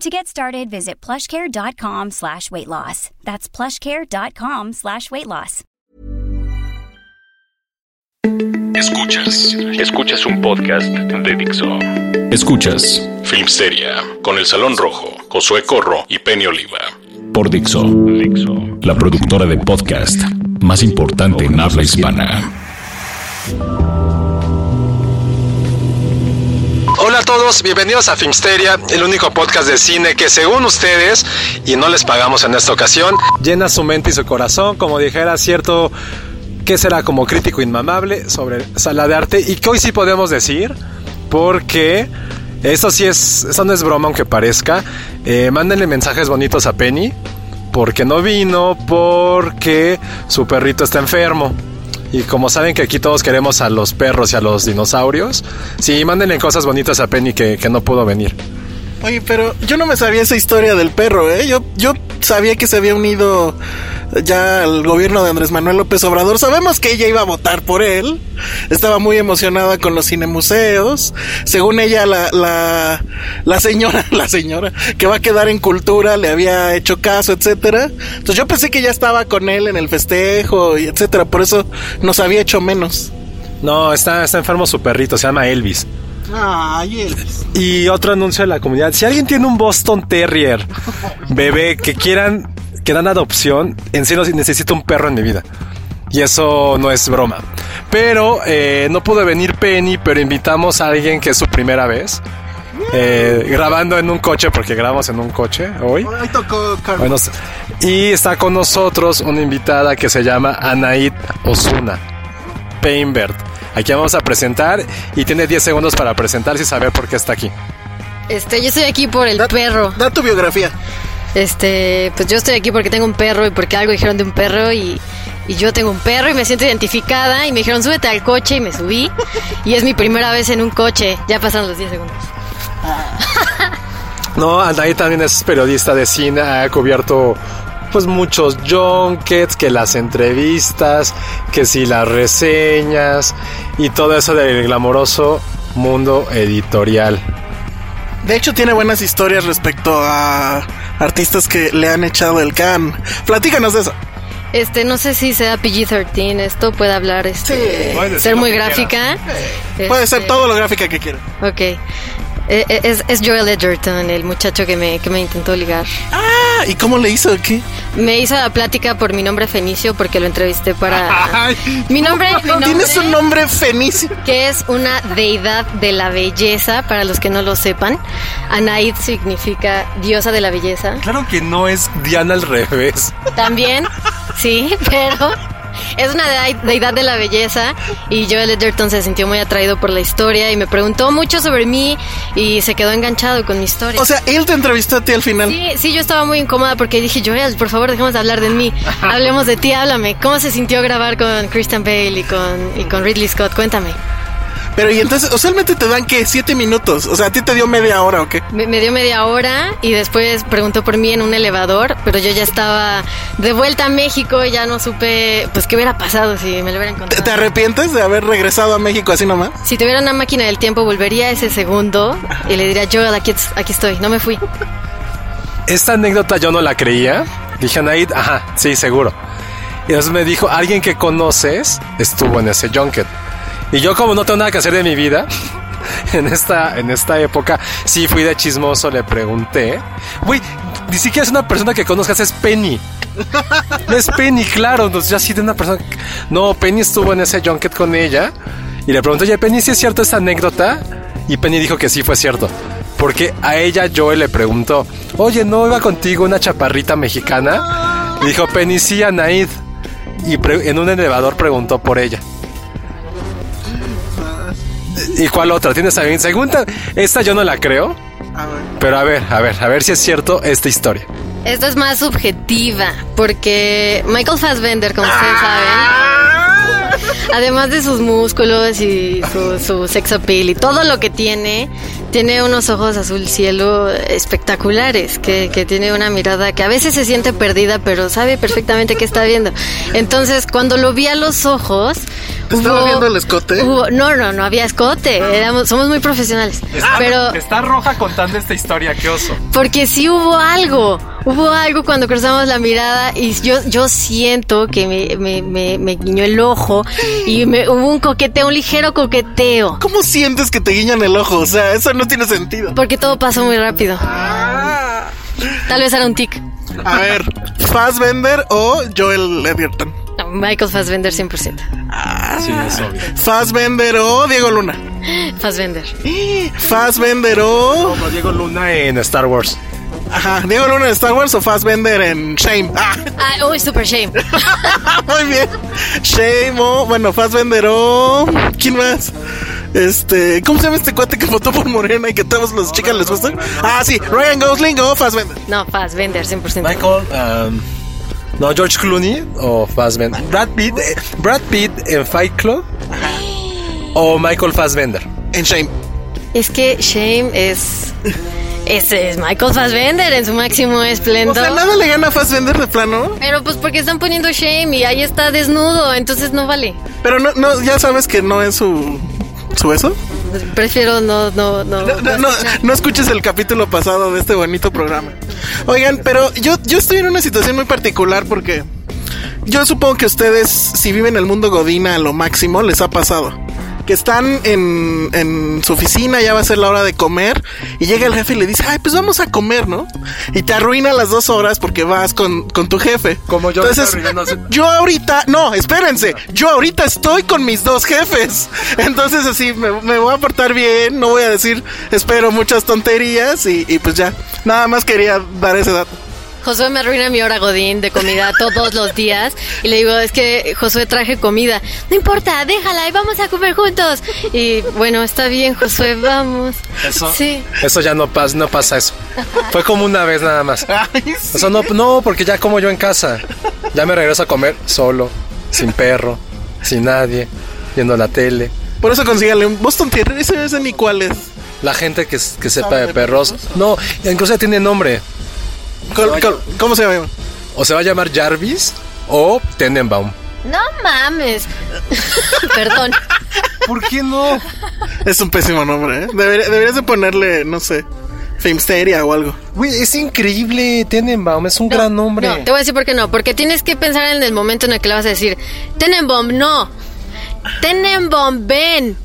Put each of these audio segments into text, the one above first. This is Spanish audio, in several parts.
To get started, visit plushcare.com slash weight loss. That's plushcare.com slash weight loss. Escuchas, escuchas un podcast de Dixo. Escuchas Filmsteria con El Salón Rojo, Josué Corro y Penny Oliva. Por Dixo, Dixo, la productora de podcast más importante en habla hispana. Hola a todos, bienvenidos a Filmsteria, el único podcast de cine que según ustedes, y no les pagamos en esta ocasión, llena su mente y su corazón, como dijera cierto, que será como crítico inmamable sobre sala de arte, y que hoy sí podemos decir, porque eso sí es, eso no es broma aunque parezca, eh, mándenle mensajes bonitos a Penny, porque no vino, porque su perrito está enfermo. Y como saben que aquí todos queremos a los perros y a los dinosaurios, sí, mándenle cosas bonitas a Penny que, que no pudo venir. Oye, pero yo no me sabía esa historia del perro, ¿eh? Yo, yo sabía que se había unido ya al gobierno de Andrés Manuel López Obrador. Sabemos que ella iba a votar por él. Estaba muy emocionada con los cinemuseos. Según ella, la, la, la señora, la señora que va a quedar en cultura le había hecho caso, etcétera. Entonces yo pensé que ya estaba con él en el festejo y etcétera. Por eso nos había hecho menos. No, está, está enfermo su perrito, se llama Elvis. Ay, Elvis. Y otro anuncio de la comunidad. Si alguien tiene un Boston Terrier, bebé, que quieran, que dan adopción, en serio necesito un perro en mi vida. Y eso no es broma. Pero eh, no pudo venir Penny, pero invitamos a alguien que es su primera vez. Eh, grabando en un coche, porque grabamos en un coche hoy. Tocó. Bueno, y está con nosotros una invitada que se llama Anaid Osuna, Painbert. Aquí vamos a presentar y tiene 10 segundos para presentarse y saber por qué está aquí. Este, yo estoy aquí por el Da- perro. Da tu biografía. Este, pues yo estoy aquí porque tengo un perro y porque algo dijeron de un perro y, y yo tengo un perro y me siento identificada y me dijeron súbete al coche y me subí y es mi primera vez en un coche. Ya pasaron los 10 segundos. No, Anaid también es periodista de cine, ha cubierto pues muchos junkets, que las entrevistas, que si las reseñas y todo eso del glamoroso mundo editorial. De hecho, tiene buenas historias respecto a artistas que le han echado el can. Platícanos de eso. Este, no sé si sea PG-13, esto puede hablar, este, Sí. Ser muy gráfica. Puede ser Este, todo lo gráfica que quiera. Ok. Eh, eh, Es, es Joel Edgerton, el muchacho que me, que me intentó ligar. Ah, ¿y cómo le hizo? ¿Qué? Me hizo la plática por mi nombre fenicio porque lo entrevisté para... mi nombre, mi nombre Tienes un nombre fenicio. que es una deidad de la belleza, para los que no lo sepan. Anaid significa diosa de la belleza. Claro que no es Diana al revés. También, sí, pero es una dei- deidad de la belleza y Joel Edgerton se sintió muy atraído por la historia y me preguntó mucho sobre mí y se quedó enganchado con mi historia. O sea, él te entrevistó a ti al final. Sí, sí, yo estaba muy incómoda porque dije, Joel, por favor, dejemos de hablar de mí. Hablemos de ti, háblame. ¿Cómo se sintió grabar con Christian Bale y con, y con Ridley Scott? Cuéntame. Pero y entonces, usualmente te dan que siete minutos. O sea, a ti te dio media hora o qué. Me, me dio media hora y después preguntó por mí en un elevador, pero yo ya estaba de vuelta a México y ya no supe, pues, qué hubiera pasado si me lo hubieran ¿Te, encontrado. te arrepientes de haber regresado a México así nomás? Si tuviera una máquina del tiempo, volvería a ese segundo y le diría, Joel, aquí, aquí estoy, no me fui. Esta anécdota yo no la creía. Dije, Anaid, ajá, sí, seguro. Y entonces me dijo, alguien que conoces estuvo en ese junket. Y yo como no tengo nada que hacer de mi vida, en esta, en esta época, sí fui de chismoso, le pregunté. Güey, ni siquiera es una persona que conozcas, es Penny. No es Penny, claro. Yo así de una persona. No, Penny estuvo en ese junket con ella. Y le pregunté, oye, Penny, ¿sí es cierto esta anécdota? Y Penny dijo que sí fue cierto. Porque a ella Joel le preguntó, oye, ¿no iba contigo una chaparrita mexicana? Y dijo, Penny, sí, Anaid. Y en un elevador preguntó por ella. ¿Y cuál otra? ¿Tienes alguien? Segunda, esta yo no la creo. A ver. Pero a ver, a ver, a ver si es cierto esta historia. Esta es más subjetiva, porque Michael Fassbender, como ustedes Ah. saben, además de sus músculos y su, su sex appeal y todo lo que tiene, tiene unos ojos azul cielo espectaculares, que, que tiene una mirada que a veces se siente perdida, pero sabe perfectamente qué está viendo. Entonces, cuando lo vi a los ojos... ¿Te estaba viendo el escote? hubo- no, no, no había escote, éramos, somos muy profesionales. Pero Está roja contando esta historia, qué oso. porque sí hubo algo, hubo algo cuando cruzamos la mirada y yo, yo siento que me, me, me, me guiñó el ojo y me, hubo un coqueteo, un ligero coqueteo. ¿Cómo sientes que te guiñan el ojo? O sea, eso no tiene sentido. Porque todo pasó muy rápido. Ah. Tal vez era un tic. A ver, Fassbender o Joel Edgerton. No, Michael Fassbender 100%. Sí, es obvio. Fassbender o Diego Luna. Fassbender. Fassbender o. Como Diego Luna en Star Wars. Ajá, Diego Luna en Star Wars o Fassbender en Shame. Ah, Ah, uy, super shame. muy bien. Shame o. Bueno, Fassbender o. ¿Quién más? Este. ¿Cómo se llama este cuate que votó por Morena y que a todas las chicas les gusta? Ah, sí, Ryan Gosling o Fassbender. No, Fassbender 100%. Michael. um, no, George Clooney o Fassbender. Brad Pitt. eh, Brad Pitt en Fight Club. O Michael Fassbender. En Shame. Es que shame es... Ese es Michael Fassbender en su máximo O esplendor. sea, nada le gana a Fassbender de plano. Pero pues porque están poniendo shame y ahí está desnudo, entonces no vale. Pero no, no, ya sabes que no es su. ¿Su beso? Prefiero no, no, no. No, no, no, no escuches el capítulo pasado de este bonito programa. Oigan, pero yo, yo estoy en una situación muy particular porque yo supongo que ustedes, si viven el mundo Godina a lo máximo, les ha pasado. Que están en, en su oficina, ya va a ser la hora de comer, y llega el jefe y le dice, ay, pues vamos a comer, ¿no? Y te arruina las dos horas porque vas con, con tu jefe. Como yo Entonces, yo ahorita, no, espérense, yo ahorita estoy con mis dos jefes. Entonces así me, me voy a portar bien, no voy a decir, espero muchas tonterías y, y pues ya, nada más quería dar ese dato. Josué me arruina mi hora godín de comida todos los días y le digo, es que Josué traje comida. No importa, déjala y vamos a comer juntos. Y bueno, está bien, Josué, vamos. Eso. Sí. Eso ya no pasa, no pasa eso. Fue como una vez nada más. Eso no, no, porque ya como yo en casa. Ya me regreso a comer solo, sin perro, sin nadie, viendo la tele. Por eso consíganle un Boston Terrier, ese ese ni cuál es. La gente que, que sepa de perros. No, incluso tiene nombre. ¿Cómo, cómo- cómo se llama? O se va a llamar Jarvis o Tenenbaum. No mames. Perdón. ¿Por qué no? Es un pésimo nombre, ¿eh? Debería- deberías de ponerle, no sé, Filmsteria o algo. Güey, es increíble. Tenenbaum es un gran nombre. No, te voy a decir por qué no. Porque tienes que pensar en el momento en el que le vas a decir, Tenenbaum, no. Tenenbaum, ven.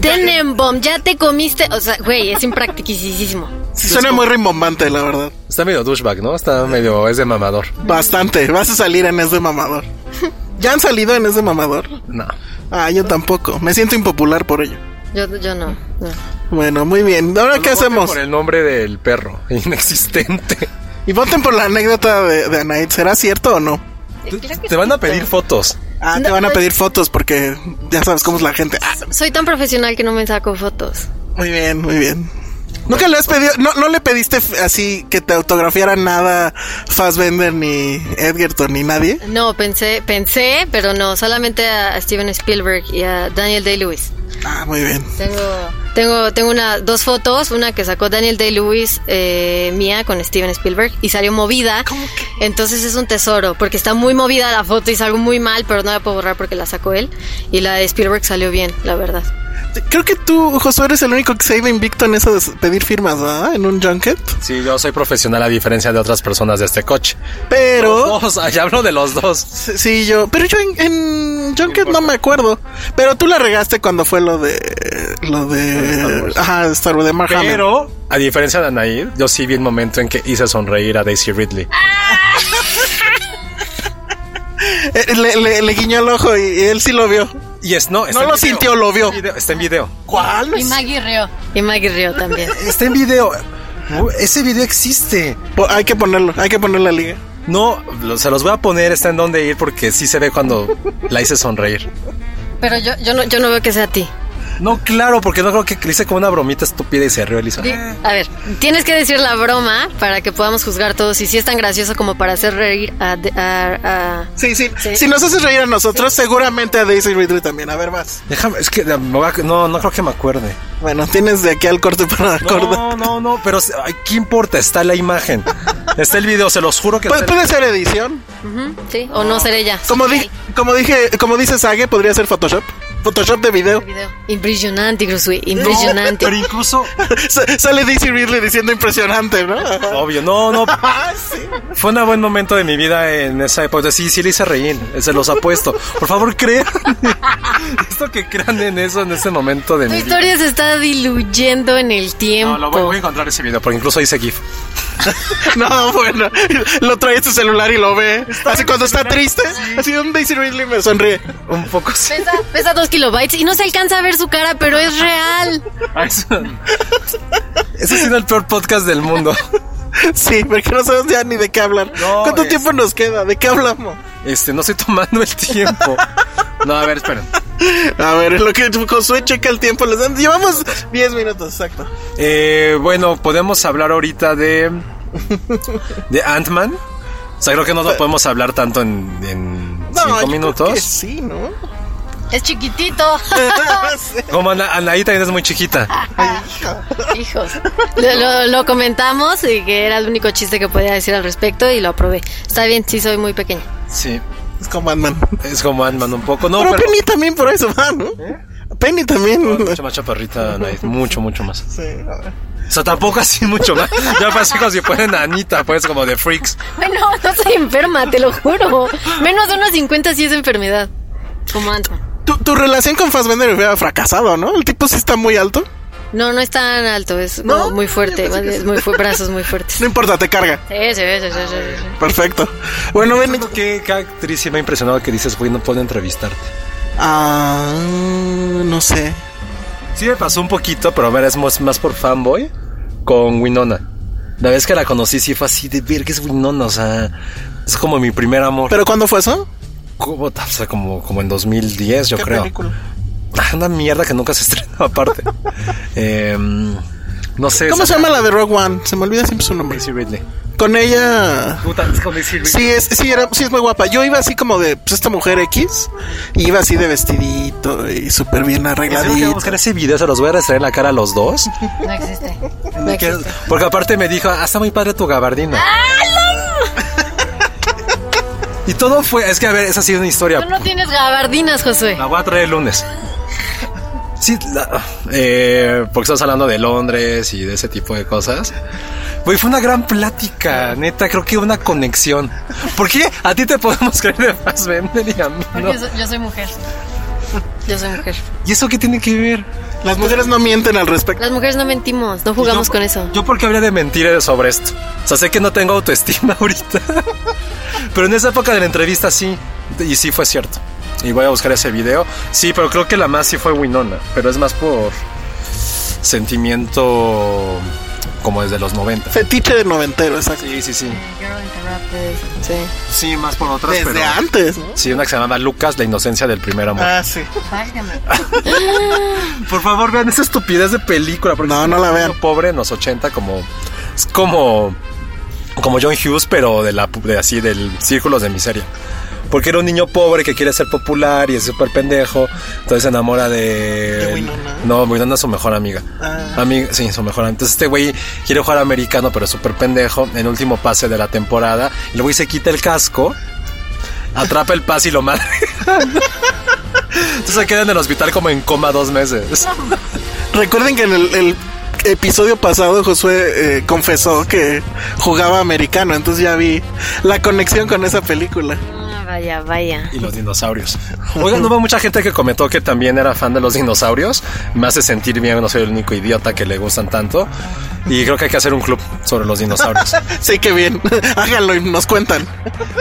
Tenenbaum, ya te comiste. O sea, güey, es impractiquísimo. Sí, suena muy rimbombante, la verdad. Está medio douchebag, ¿no? Está medio... es de mamador. Bastante. Vas a salir en ese mamador. ¿Ya han salido en ese mamador? No. Ah, yo tampoco. Me siento impopular por ello. Yo, yo no. no. Bueno, muy bien. ¿Ahora qué hacemos? Por el nombre del perro, inexistente. Y voten por la anécdota de, de Anaid. ¿Será cierto o no? Te van a pedir fotos. Ah, te van a pedir fotos porque ya sabes cómo es la gente. Ah, Soy tan profesional que no me saco fotos. muy bien, muy bien. ¿Nunca le has pedido, no, no le pediste así que te autografiara nada Fassbender ni Edgerton ni nadie? No, pensé, pensé, pero no, solamente a Steven Spielberg y a Daniel Day-Lewis. Ah, muy bien. Tengo, tengo, tengo una, dos fotos, una que sacó Daniel Day-Lewis eh, mía con Steven Spielberg y salió movida. Entonces es un tesoro, porque está muy movida la foto y salgo muy mal, pero no la puedo borrar porque la sacó él. Y la de Spielberg salió bien, la verdad. Creo que tú, Josué, eres el único que se ha ido invicto en eso de pedir firmas, ¿verdad? En un junket. Sí, yo soy profesional a diferencia de otras personas de este coche. Pero... Dos, ya hablo de los dos. Sí, yo... Pero yo en, en junket no me acuerdo. Pero tú la regaste cuando fue lo de... Lo de... Ajá, Star Wars de Mark. Pero, a diferencia de Anaid, yo sí vi el momento en que hice sonreír a Daisy Ridley. Eh, Le, le- le guiñó el ojo y él sí lo vio. Y es, no, está No en lo video. sintió, lo vio. Está en video. ¿Cuál? Y Maggie rió. Y Maggie rió también. Está en video. Ese video existe. Hay que ponerlo, hay que poner la liga. No, lo- se los voy a poner, está en dónde ir porque sí se ve cuando la hice sonreír. Pero yo, yo, no, yo no veo que sea a ti. No, claro, porque no creo que le hice como una bromita estúpida y se rió Elisa. A ver, tienes que decir la broma para que podamos juzgar todos. Y si es tan gracioso como para hacer reír a... a- a- Sí, sí, Sí. Si nos haces reír a nosotros, seguramente a Daisy Ridley también. A ver, vas. Déjame, es que me voy a- no, no creo que me acuerde. Bueno, tienes de aquí al corte para acordar. No, no, no, pero ay, ¿qué importa? Está la imagen. Está el video, se los juro que Puede, está el- puede ser edición. Sí, o no ser ella. Como, di, como dije, como dice Sage, podría ser Photoshop. Photoshop de video. Video. Impresionante, Grusui. Impresionante. Pero incluso, Sa- Sale Daisy Ridley diciendo impresionante, ¿no? obvio, no, no. Ah, sí. Fue un buen momento de mi vida en esa época. Sí, sí le hice reír. Se los apuesto. Por favor, crean. Esto que crean en eso en ese momento de Tu mi vida. historia se está diluyendo en el tiempo. No, lo voy, voy a encontrar ese video, porque incluso dice GIF. No, bueno, lo trae su celular y lo ve. Así cuando está triste, así un Daisy Ridley me sonríe. Un poco sí. Pesa, pesa dos kilobytes y no se alcanza a ver su cara, pero es real. Ay, eso- Ese ha sido el peor podcast del mundo. Sí, porque no sabemos ya ni de qué hablar. No, ¿Cuánto es- tiempo nos queda? ¿De qué hablamos? Este, no estoy tomando el tiempo. No, a ver, esperen. A ver, en lo que Josué checa el tiempo, les dan- llevamos 10 minutos, exacto. Eh, bueno, podemos hablar ahorita de. de Ant-Man. O sea, creo que no lo podemos hablar tanto en, en No, cinco creo minutos. que sí, ¿no? Es chiquitito. Como Ana, Anaí también es muy chiquita. Hijos. Lo, lo- lo comentamos y que era el único chiste que podía decir al respecto y lo aprobé. Está bien, sí soy muy pequeña. Sí, Es como Ant-Man. es como Ant-Man un poco. No, pero, pero. Penny también por eso va, ¿no? Penny también. Mucho más chaparrita, Anaí. Mucho, mucho más. Sí, a ver. O sea, tampoco así mucho más. Ya parece como si fueran Anita, pues como de freaks. Bueno, no soy enferma, te lo juro. Menos de unos 50 sí es enfermedad. Como Ant-Man. Tu, tu relación con Fassbender hubiera fracasado, ¿no? El tipo sí está muy alto. No, no es tan alto, es ¿No? como muy fuerte, es muy fu- brazos muy fuertes. No importa, te carga. Sí, sí, sí, sí, sí, sí. Perfecto. Bueno, ven. ¿Qué, qué actriz sí me ha impresionado que dices, güey, no puedo entrevistarte? Ah, no sé. Sí me pasó un poquito, pero a ver, es más, más por fanboy con Winona. La vez que la conocí sí fue así de ver que es Winona, o sea, es como mi primer amor. ¿Pero cuándo fue eso? Como, o sea, como, como en 2010, yo ¿Qué creo. película? Ah, Una mierda que nunca se estrenó aparte. Em, no sé. ¿Cómo esa- se llama la de Rogue One? Se me olvida siempre su nombre. Daisy Ridley. Con ella. Puta, es con Daisy Ridley. Sí, es, sí, era, sí es muy guapa. Yo iba así como de pues, esta mujer X. Y iba así de vestidito y súper bien ¿En serio que voy a arregladito. buscar ese video? Se los voy a restregar en la cara a los dos. No existe. No existe. Porque aparte me dijo, ah, está muy padre tu gabardina. Y todo fue, es que a ver, esa ha sido una historia. Tú no tienes gabardinas, Josué. La voy a traer el lunes. Sí, la- eh, porque estamos hablando de Londres y de ese tipo de cosas. Güey, fue una gran plática, neta, creo que una conexión. ¿Por qué a ti te podemos creer de Fassbender y a mí no? Porque yo, yo soy mujer. Yo soy mujer. ¿Y eso qué tiene que ver? Las mujeres no mienten al respecto. Las mujeres no mentimos, no jugamos Yo- con eso. Yo porque habría de mentir sobre esto. O sea, sé que no tengo autoestima ahorita. Pero en esa época de la entrevista sí. Y sí fue cierto. Y voy a buscar ese video. Sí, pero creo que la más sí fue Winona. Pero es más por sentimiento como desde los 90. Fetiche de noventero, exacto. Sí, sí, sí. Sí. Sí, más por otras, Desde pero... antes, ¿no? Sí, una que se llamaba Lucas, la inocencia del primer amor. Ah, sí. Válgame. Por favor, vean esa estupidez de película. Porque No, no la vean. Pobre en los 80, como. Es como. Como John Hughes, pero de la de así, del círculos de miseria. Porque era un niño pobre que quiere ser popular y es súper pendejo. Entonces se enamora de. De Winona. No, Winona es su mejor amiga. Ah. Amiga, sí, su mejor amiga. Entonces este güey quiere jugar americano, pero es súper pendejo. En el último pase de la temporada. El güey se quita el casco, atrapa el pase y lo mata. Entonces se queda en el hospital como en coma dos meses. Recuerden que en el, el episodio pasado Josué eh, confesó que jugaba americano, entonces ya vi la conexión con esa película. Ah, vaya, vaya. Y los dinosaurios. Oigan, hubo mucha gente que comentó que también era fan de los dinosaurios. Me hace sentir bien, no soy el único idiota que le gustan tanto. Y creo que hay que hacer un club sobre los dinosaurios. Sí, qué bien. Háganlo y nos cuentan.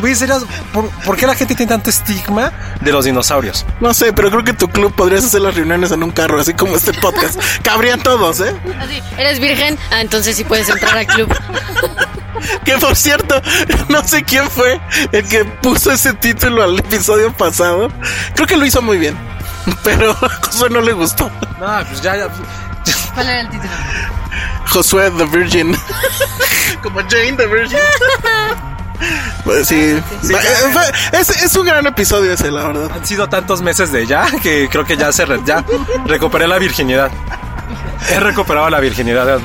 Güey, ¿serias? ¿Por, por qué la gente tiene tanto estigma de los dinosaurios? No sé, pero creo que tu club podrías hacer las reuniones en un carro, así como este podcast. Cabrían todos, ¿eh? Así, ¿Eres virgen? Ah, entonces sí puedes entrar al club. Que por cierto, no sé quién fue el que puso ese título al episodio pasado. Creo que lo hizo muy bien. Pero a Josué no le gustó. No, pues ya, ya. ¿Cuál era el título? Josué the Virgin. Como Jane the Virgin. Pues sí. Va- eh, es, es un gran episodio ese, la verdad. Han sido tantos meses de ya que creo que ya se re- ya recuperé la virginidad. He recuperado la virginidad.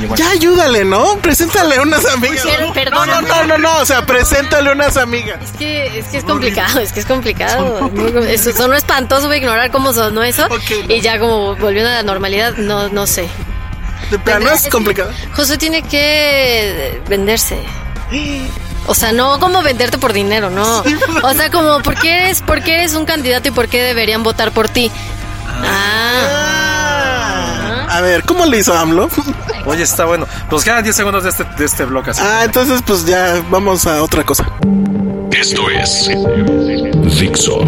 Bueno. Ya ayúdale, ¿no? Preséntale unas amigas. Pero, No, no, no, no, no. O sea, preséntale unas amigas. Es que, es que es complicado, es que es complicado. Eso sonó espantoso, voy a ignorar cómo sonó eso. Ok, no. Y ya como volvió a la normalidad, no, no sé. De plano es complicado. José tiene que venderse. O sea, no como venderte por dinero, no. O sea, como ¿por qué eres, por qué eres un candidato y por qué deberían votar por ti. Ah. A ver, ¿cómo le hizo AMLO? Oye, está bueno. Nos quedan 10 segundos de este, de este bloque así. Ah, entonces pues ya vamos a otra cosa. Esto es Dixo.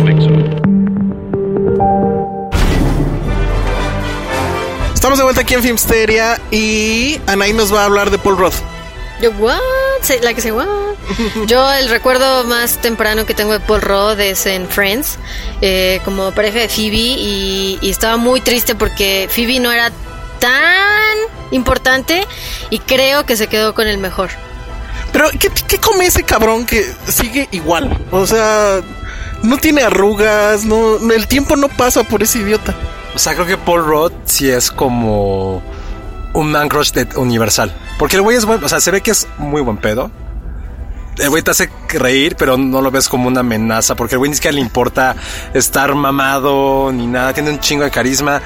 Estamos de vuelta aquí en Filmsteria y Anaí nos va a hablar de Paul Roth. Yo, what? La que se what? Yo el recuerdo más temprano que tengo de Paul Rudd es en Friends, eh, como pareja de Phoebe y, y estaba muy triste porque Phoebe no era tan importante y creo que se quedó con el mejor. Pero, ¿qué, qué come ese cabrón que sigue igual? O sea, no tiene arrugas, no, no- el tiempo no pasa por ese idiota. O sea, creo que Paul Rudd sí es como un man crush de universal. Porque el güey es bueno, o sea, se ve que es muy buen pedo. El güey te hace reír, pero no lo ves como una amenaza, porque el güey ni siquiera le importa estar mamado ni nada, tiene un chingo de carisma.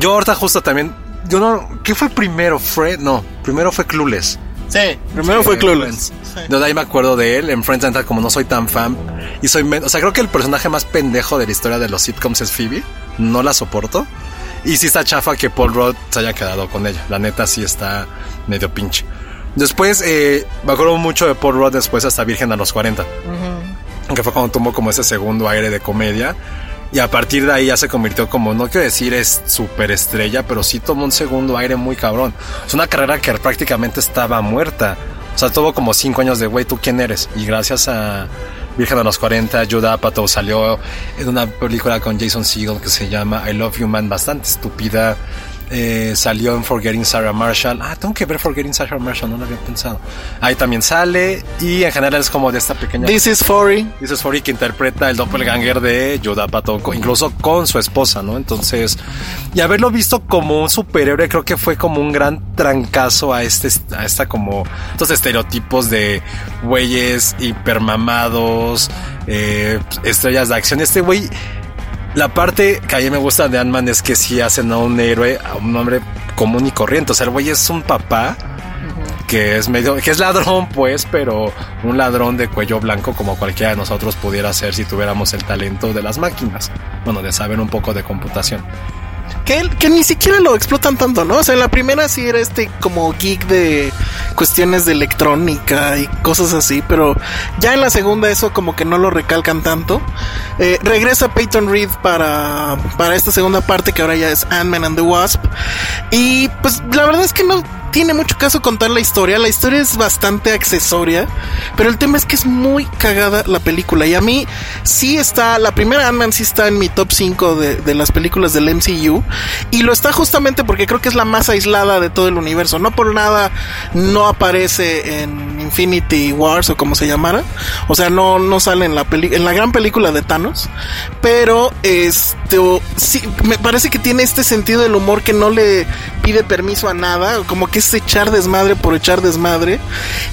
Yo ahorita justo también, yo no, ¿qué fue primero? Fred, no, primero fue Clueless. Sí, primero fue Clueless. De ahí me acuerdo de él. En Friends neta, como no soy tan fan. Y soy O sea, creo que el personaje más pendejo de la historia de los sitcoms es Phoebe. No la soporto. Y sí está chafa que Paul Rudd se haya quedado con ella. La neta sí está medio pinche. Después, eh, me acuerdo mucho de Paul Rudd después hasta Virgen a los 40. Que fue cuando tomó como ese segundo aire de comedia. Y a partir de ahí ya se convirtió como, no quiero decir es súper estrella, pero sí tomó un segundo aire muy cabrón. Es una carrera que prácticamente estaba muerta. O sea, tuvo como cinco años de, güey, ¿tú quién eres? Y gracias a Virgen a los 40, Judah Apatow salió en una película con Jason Segel que se llama I Love You Man, bastante estúpida. Eh, salió en Forgetting Sarah Marshall. Ah, tengo que ver Forgetting Sarah Marshall, no lo había pensado. Ahí también sale. Y en general es como de esta pequeña. This is Forey. Dices Fori que interpreta el doppelganger de Yoda Pato, co- incluso con su esposa, ¿no? Entonces, y haberlo visto como un superhéroe creo que fue como un gran trancazo a este, a esta como, estos estereotipos de güeyes hipermamados, eh, estrellas de acción. Este güey, la parte que a mí me gusta de Ant-Man es que sí hacen a un héroe, a un hombre común y corriente. O sea, el güey es un papá que es medio, que es ladrón, pues, pero un ladrón de cuello blanco como cualquiera de nosotros pudiera ser si tuviéramos el talento de las máquinas. Bueno, de saber un poco de computación. Que, ni siquiera lo explotan tanto, ¿no? O sea, en la primera sí era este como geek de cuestiones de electrónica y cosas así, pero ya en la segunda eso como que no lo recalcan tanto. Eh, regresa Peyton Reed para, para esta segunda parte que ahora ya es Ant-Man and the Wasp. Y pues la verdad es que no tiene mucho caso contar la historia. La historia es bastante accesoria, pero el tema es que es muy cagada la película. Y a mí sí está, la primera Ant-Man sí está en mi top 5 de, de las películas del MCU. Y lo está justamente porque creo que es la más aislada de todo el universo. No por nada no aparece en Infinity Wars o como se llamara. O sea, no, no sale en la, peli en la gran película de Thanos. Pero este, sí, me parece que tiene este sentido del humor que no le pide permiso a nada. Como que es echar desmadre por echar desmadre.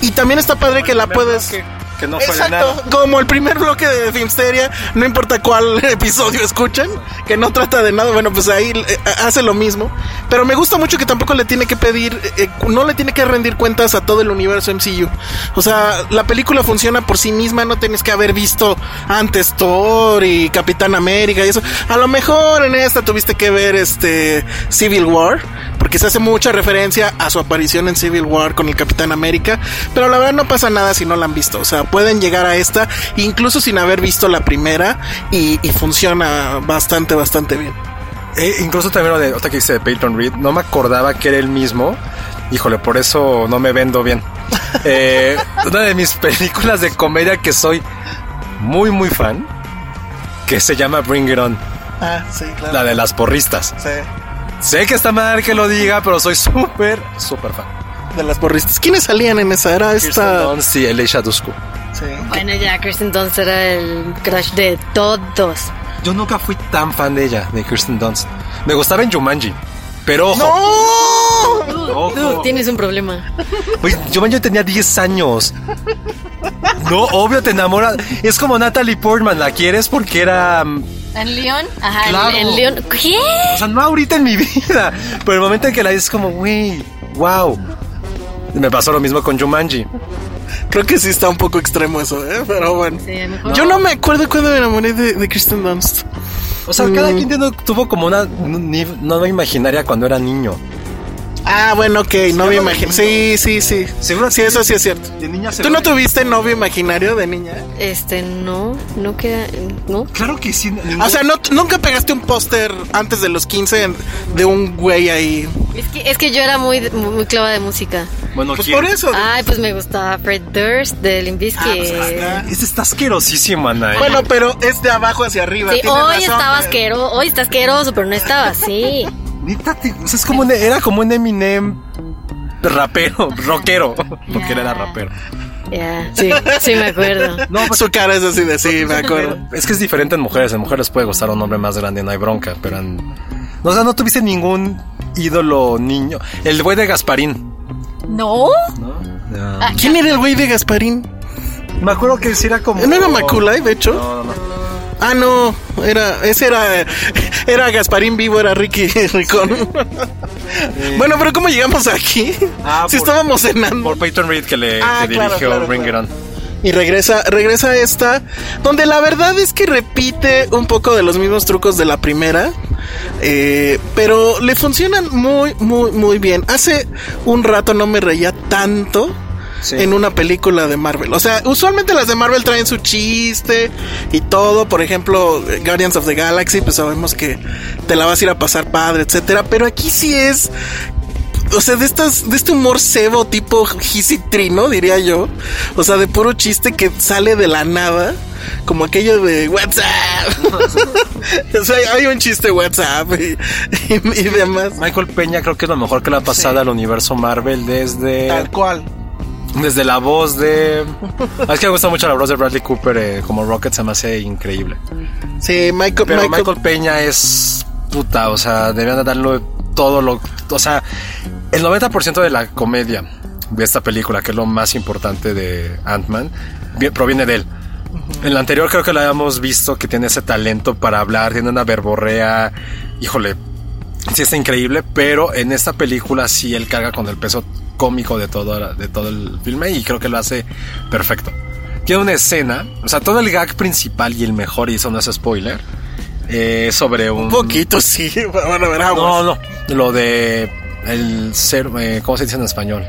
Y también está padre que la puedes... Que, no Exacto, como el primer bloque de Filmsteria, no importa cuál episodio escuchen, que no trata de nada, bueno, pues ahí eh, hace lo mismo. Pero me gusta mucho que tampoco le tiene que pedir, eh, no le tiene que rendir cuentas a todo el universo MCU. O sea, la película funciona por sí misma, no tienes que haber visto antes Thor y Capitán América y eso. A lo mejor en esta tuviste que ver este Civil War, porque se hace mucha referencia a su aparición en Civil War con el Capitán América, pero la verdad no pasa nada si no la han visto. O sea, pueden llegar a esta incluso sin haber visto la primera y, y funciona bastante, bastante bien. Eh, incluso también lo de, otra que dice de Peyton Reed, no me acordaba que era el mismo. Híjole, por eso no me vendo bien. Eh, una de mis películas de comedia que soy muy, muy fan, que se llama Bring It On, Ah, sí, claro. la de las porristas. Sí, Sé que está mal que lo diga, pero soy súper, súper fan. de las porristas. ¿Quiénes salían en esa? Era Kirsten esta. Dunst y Elisha Dushku. Sí. Bueno, ya Kirsten Dunst era el crush de todos. Yo nunca fui tan fan de ella, de Kirsten Dunst. Me gustaba en Jumanji, pero ojo, ¡No! ojo. Tú tienes un problema. Oye, Jumanji tenía 10 años. No, obvio te enamora. Es como Natalie Portman, ¿la quieres? Porque era... mm, ¿En León? Ajá, Claro. en, en León. ¿Qué? O sea, no ahorita en mi vida. Pero el momento en que la dices como, güey, wow. Me pasó lo mismo con Jumanji. Creo que sí está un poco extremo eso, ¿eh? Pero bueno. Sí, mejor. Yo no me acuerdo cuando me enamoré de, de Kristen Dunst. O sea, cada quien tiene- tuvo como una ni- novia imaginaria cuando era niño. Ah, bueno, ok, novio imaginario. Sí, sí, sí. Seguro Sí, eso sí es cierto. De niña ¿Tú no tuviste novio imaginario de niña? Este, no, no queda. No. Claro que sí. ningún- O sea, no, nunca pegaste un póster antes de los 15 en- de un güey ahí. Es que, es que yo era muy, muy clava de música. bueno, Pues ¿quién? por eso. Ay, pues me gustaba Fred Durst de Limp Bizkit. Ah, pues ahí está. Ese está asquerosísimo, Ana. ¿eh? Bueno, pero es de abajo hacia arriba. Sí, hoy razón, estaba pero- asqueroso, hoy está asqueroso, pero no estaba así. Neta, te- o sea, es como era como un Eminem rapero, rockero. Porque era rapero. Ya, sí, sí me acuerdo. No, pues, Su cara es así de sí, me acuerdo. es que es diferente en mujeres. En mujeres puede gustar un hombre más grande, no hay bronca. Pero en... no, o sea, no tuviste ningún ídolo niño. El güey de Gasparín. ¿No? No. ¿Quién era el güey de Gasparín? Me acuerdo que sí era como. ¿No era Maculay, de hecho? No, no, no. Ah, no, era, ese era, era Gasparín vivo, era Ricky Ricón. bueno, pero ¿cómo llegamos aquí? Ah, si por- estábamos cenando. Por Peyton Reed que le Ah, que claro, dirigió claro, Bring claro. It On. Y regresa, regresa esta, donde la verdad es que repite un poco de los mismos trucos de la primera, eh, pero le funcionan muy, muy, muy bien. Hace un rato no me reía tanto. Sí. En una película de Marvel. O sea, usualmente las de Marvel traen su chiste y todo. Por ejemplo, Guardians of the Galaxy, pues sabemos que te la vas a ir a pasar padre, etcétera. Pero aquí sí es o sea, de estas, de este humor cebo tipo trino, diría yo. O sea, de puro chiste que sale de la nada. Como aquello de WhatsApp. o sea, hay un chiste WhatsApp y, y- y demás. Michael Peña creo que es lo mejor que le ha pasado al universo Marvel desde. Tal cual. Desde la voz de. Es que me gusta mucho la voz de Bradley Cooper eh, como Rocket, se me hace increíble. Sí, Michael, Pero Michael- Michael Peña es puta, o sea, deberían de darle todo lo. O sea, el 90% de la comedia de esta película, que es lo más importante de Ant-Man, vi- proviene de él. En la anterior creo que lo habíamos visto que tiene ese talento para hablar, tiene una verborrea, híjole, sí está increíble, pero en esta película sí él carga con el peso cómico de todo, de todo el filme y creo que lo hace perfecto. Tiene una escena, o sea, todo el gag principal y el mejor, y eso no es spoiler, eh, sobre un... Un poquito, sí. Bueno, a ver. No, no, lo de el ser, eh, ¿cómo se dice en español?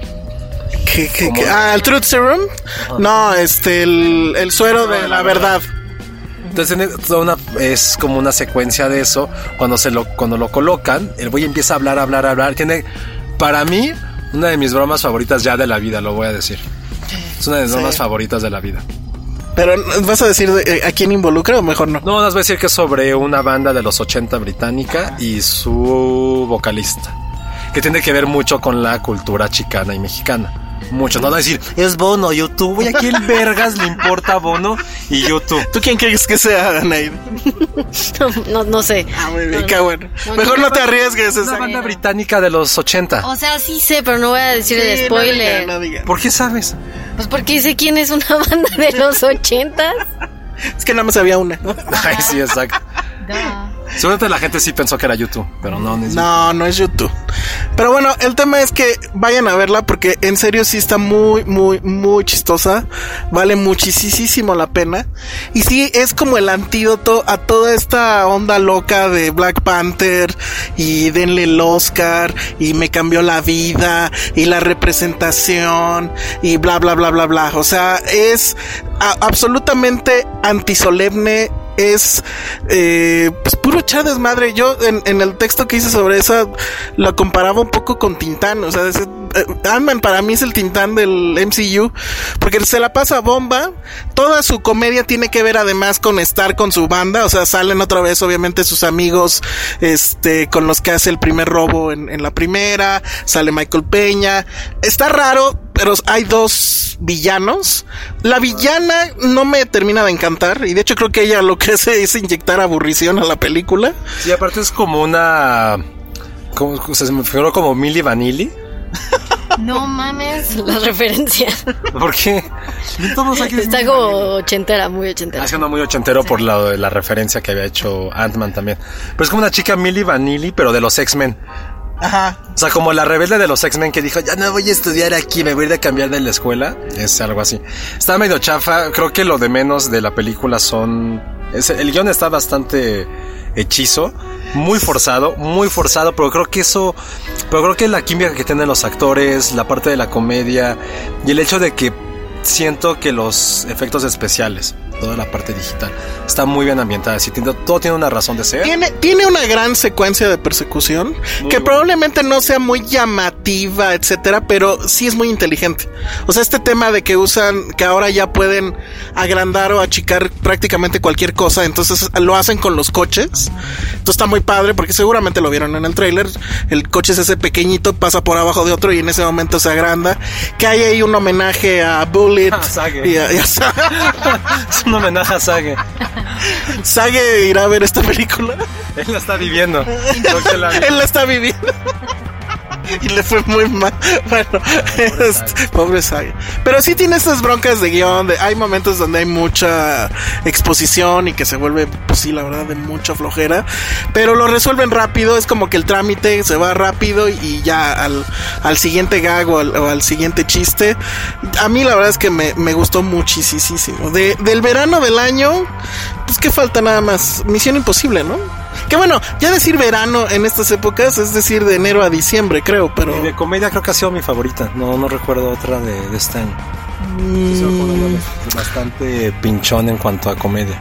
¿Qué, qué, qué? Ah, el Truth Serum. No, este, el, el suero de la verdad. Entonces toda una, es como una secuencia de eso. Cuando se lo, cuando lo colocan, el güey empieza a hablar, hablar, hablar. Tiene, para mí, una de mis bromas favoritas ya de la vida, lo voy a decir. Es una de mis Sí. bromas favoritas de la vida. Pero, ¿vas a decir de- eh, a quién involucra o mejor no? No, nos voy a decir que es sobre una banda de los 80 británica y su vocalista. Que tiene que ver mucho con la cultura chicana y mexicana. Mucho. No, no decir, es Bono, YouTube. ¿Y a quién vergas le importa Bono y YouTube? ¿Tú quién crees que sea, Anaid? No, no, no sé. Ah, muy bien, No, qué bueno. no, Mejor no, te arriesgues. Es una banda británica de los 80. O sea, sí sé, pero no voy a decir el Sí, no spoiler. diga, no diga. ¿Por qué sabes? Pues porque sé quién es una banda de los ochentas. Es que nada más había una. Ay, sí, exacto. Seguramente la gente sí pensó que era YouTube, pero no, no es No, no es YouTube. Pero bueno, el tema es que vayan a verla porque en serio sí está muy, muy, muy chistosa. Vale muchísimo la pena. Y sí, es como el antídoto a toda esta onda loca de Black Panther y denle el Oscar y me cambió la vida y la representación y bla, bla, bla, bla, bla. O sea, es absolutamente antisolemne es eh, pues puro echar desmadre. Yo en, en el texto que hice sobre esa lo comparaba un poco con Tintán. O sea, Ant-Man para mí es el Tintán del MCU porque se la pasa bomba. Toda su comedia tiene que ver además con estar con su banda. O sea, salen otra vez obviamente sus amigos este con los que hace el primer robo en, la primera. Sale Michael Peña. Está raro, pero hay dos villanos. La villana no me termina de encantar. Y de hecho creo que ella lo que hace es inyectar aburrición a la película. Sí, aparte es como una. Como, se me figuró como Milli Vanilli. No mames. La referencia. ¿Por qué? Todos aquí Está como ochentera, muy ochentera. Haciendo muy ochentero por la, la referencia que había hecho Ant-Man también. Pero es como una chica Milli Vanilli, pero de los X-Men. Ajá. O sea, como la rebelde de los X-Men que dijo, ya no voy a estudiar aquí, me voy a ir a cambiar de la escuela. Es algo así. Está medio chafa. Creo que lo de menos de la película son... el guion está bastante hechizo. Muy forzado, muy forzado, pero creo que eso... Pero creo que la química que tienen los actores, la parte de la comedia y el hecho de que siento que los efectos especiales, toda la parte digital, está muy bien ambientada. Sí, tiene- todo tiene una razón de ser. Tiene, tiene una gran secuencia de persecución que probablemente no sea muy llamativa, etcétera, pero sí es muy inteligente. O sea, este tema de que usan, que ahora ya pueden agrandar o achicar prácticamente cualquier cosa, entonces lo hacen con los coches. Entonces está muy padre porque seguramente lo vieron en el tráiler. El coche es ese pequeñito, pasa por abajo de otro y en ese momento se agranda. Que hay ahí un homenaje a Bullet A Sage. y a- y a un homenaje a Sage. Sage irá a ver esta película. Él la está viviendo. Él la está viviendo. Y le fue muy mal. Bueno, este, pobre Saga. Pero sí tiene estas broncas de guion. De, hay momentos donde hay mucha exposición y que se vuelve, pues sí, la verdad, de mucha flojera. Pero lo resuelven rápido. Es como que el trámite se va rápido y ya al, al siguiente gag o al, o al siguiente chiste. A mí la verdad es que me, me gustó muchísimo. De, del verano del año, pues que falta nada más. Misión imposible, ¿no? Que bueno, ya decir verano en estas épocas es decir de enero a diciembre, creo, pero Y de comedia creo que ha sido mi favorita. No, no recuerdo otra de, de este año. Mm. Bastante pinchón en cuanto a comedia.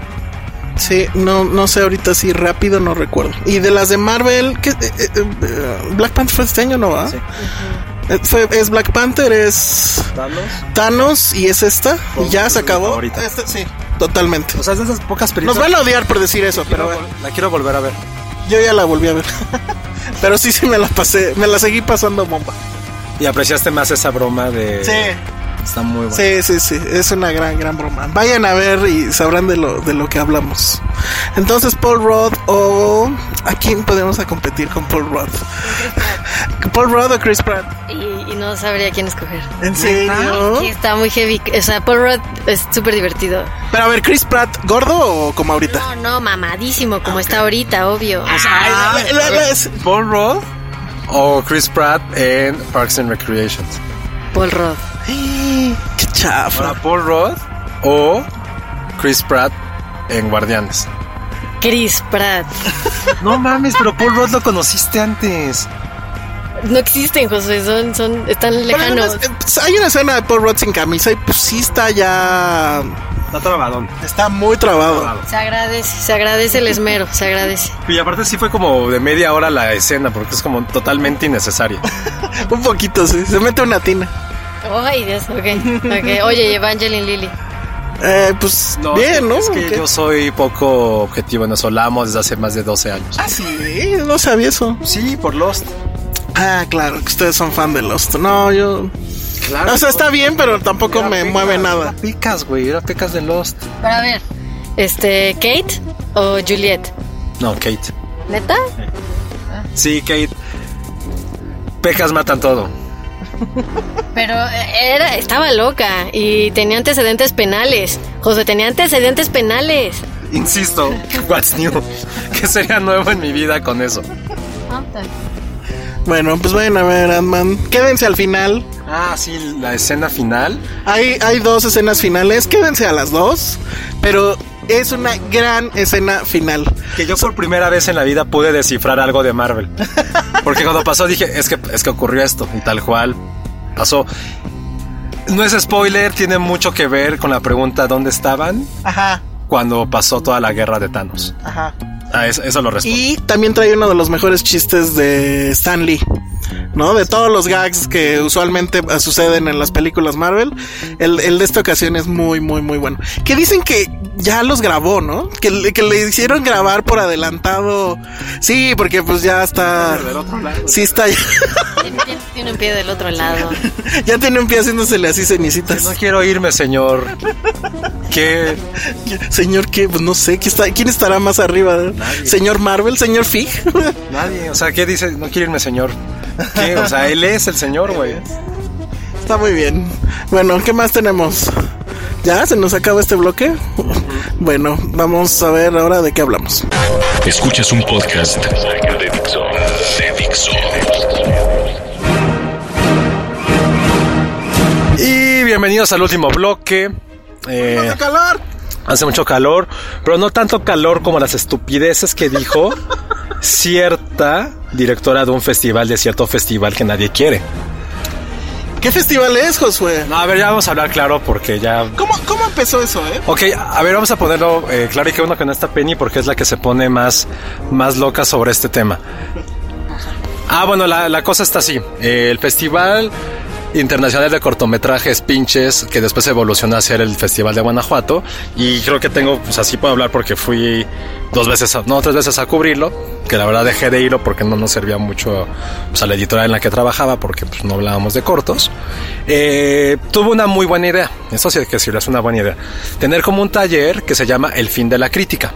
sí, no, no sé ahorita si rápido no recuerdo. Y de las de Marvel, ¿qué, eh, eh, eh, Black Panther fue este año, ¿no va? Sí. Es Black Panther, es Thanos y es esta y ya se acabó. Esta, sí, totalmente. O sea, es de esas pocas Nos películas. van a odiar por decir eso, pero Quiero La quiero volver a ver. yo ya la volví a ver. pero sí, sí me la pasé, me la seguí pasando bomba. Y apreciaste más esa broma de. Sí. Está muy buena. Sí, sí, sí, es una gran, gran broma. Vayan a ver y sabrán de lo, de lo que hablamos. Entonces, Paul Rudd o... ¿A quién podemos a competir con Paul Rudd? ¿Paul Rudd o Chris Pratt? Y, y no sabría quién escoger. ¿En serio? Sí, está muy heavy. O sea, Paul Rudd es súper divertido. Pero a ver, ¿Chris Pratt gordo o como ahorita? No, no, mamadísimo, como está ahorita, obvio. Ah, la- la- la- es- Paul Rudd o Chris Pratt en Parks and Recreations. Paul Rudd. Qué chafa. Ahora, Paul Rudd o Chris Pratt en Guardianes. Chris Pratt. No mames, pero Paul Rudd lo conociste antes. No existen, José, son, son, están lejanos. además, eh, pues, hay una escena de Paul Rudd sin camisa y pues sí está ya... Está trabadón. Está muy trabado. Se agradece, se agradece el esmero, se agradece. Y aparte sí fue como de media hora la escena, porque es como totalmente innecesaria. Un poquito, sí. Se mete una tina. Ay, Dios, ok. ok. Oye, Evangeline Lily. Eh, pues No, bien, es que- ¿no? Es que ¿Qué? yo soy poco objetivo en eso. La amo desde hace más de 12 años. Ah, sí, no sabía eso. Sí, por Lost. Ah, claro, que ustedes son fan de Lost. No, yo. Claro. O sea, está bien, pero tampoco Era me Pecas, mueve nada. Era Pecas, güey, era Pecas de Lost. Para ver. Este, ¿Kate o Juliet? No, Kate. ¿Neta? Sí, Kate. Pecas matan todo. Pero era, estaba loca y tenía antecedentes penales. José tenía antecedentes penales. Insisto, what's new? ¿Qué sería nuevo en mi vida con eso? Bueno, pues vayan a ver Ant-Man. Quédense al final. Ah, sí, la escena final. Hay, hay dos escenas finales. Quédense a las dos. Pero es una gran escena final. Que yo por primera vez en la vida pude descifrar algo de Marvel. Porque cuando pasó dije, es que, es que ocurrió esto. Y tal cual pasó. No es spoiler, tiene mucho que ver con la pregunta ¿dónde estaban? Ajá, Cuando pasó toda la guerra de Thanos. ajá. Ah, eso, lo respondo. Y también trae uno de los mejores chistes de Stan Lee. ¿No? De todos los gags que usualmente eh, suceden en las películas Marvel, el, el de esta ocasión es muy, muy, muy bueno. Que dicen que ya los grabó, ¿no? Que, le- que le hicieron grabar por adelantado. Sí, porque pues ya está. Sí, está. Tiene un pie del otro lado. Ya tiene un pie haciéndosele así cenicitas. No quiero irme, señor. ¿Qué? Señor, ¿qué? Pues no sé. ¿quién, está, ¿quién estará más arriba? ¿Señor Marvel? ¿Señor Fig? Nadie. O sea, ¿qué dice? No quiero irme, señor. ¿Qué? O sea, él es el señor, güey. Está muy bien. Bueno, ¿qué más tenemos? ¿Ya? ¿Se nos acaba este bloque? Bueno, vamos a ver ahora de qué hablamos. Escuchas un podcast de Dixo. De Dixo. Y bienvenidos al último bloque. Eh, calor! hace mucho calor, pero no tanto calor como las estupideces que dijo cierta directora de un festival, de cierto festival que nadie quiere. ¿Qué festival es, Josué? No, a ver, ya vamos a hablar claro porque ya... ¿Cómo, cómo empezó eso, eh? Ok, a ver, vamos a ponerlo eh, claro y que uno que no está Penny porque es la que se pone más, más loca sobre este tema. Ah, bueno, la, la cosa está así. Eh, el Festival Internacional de Cortometrajes Pinches, que después evolucionó a ser el Festival de Guanajuato. Y creo que tengo, pues así puedo hablar porque fui dos veces, no, tres veces a cubrirlo. Que la verdad dejé de irlo porque no nos servía mucho pues, a la editorial en la que trabajaba porque pues, no hablábamos de cortos. Eh, tuvo una muy buena idea. Eso sí que sí, es una buena idea. Tener como un taller que se llama El fin de la crítica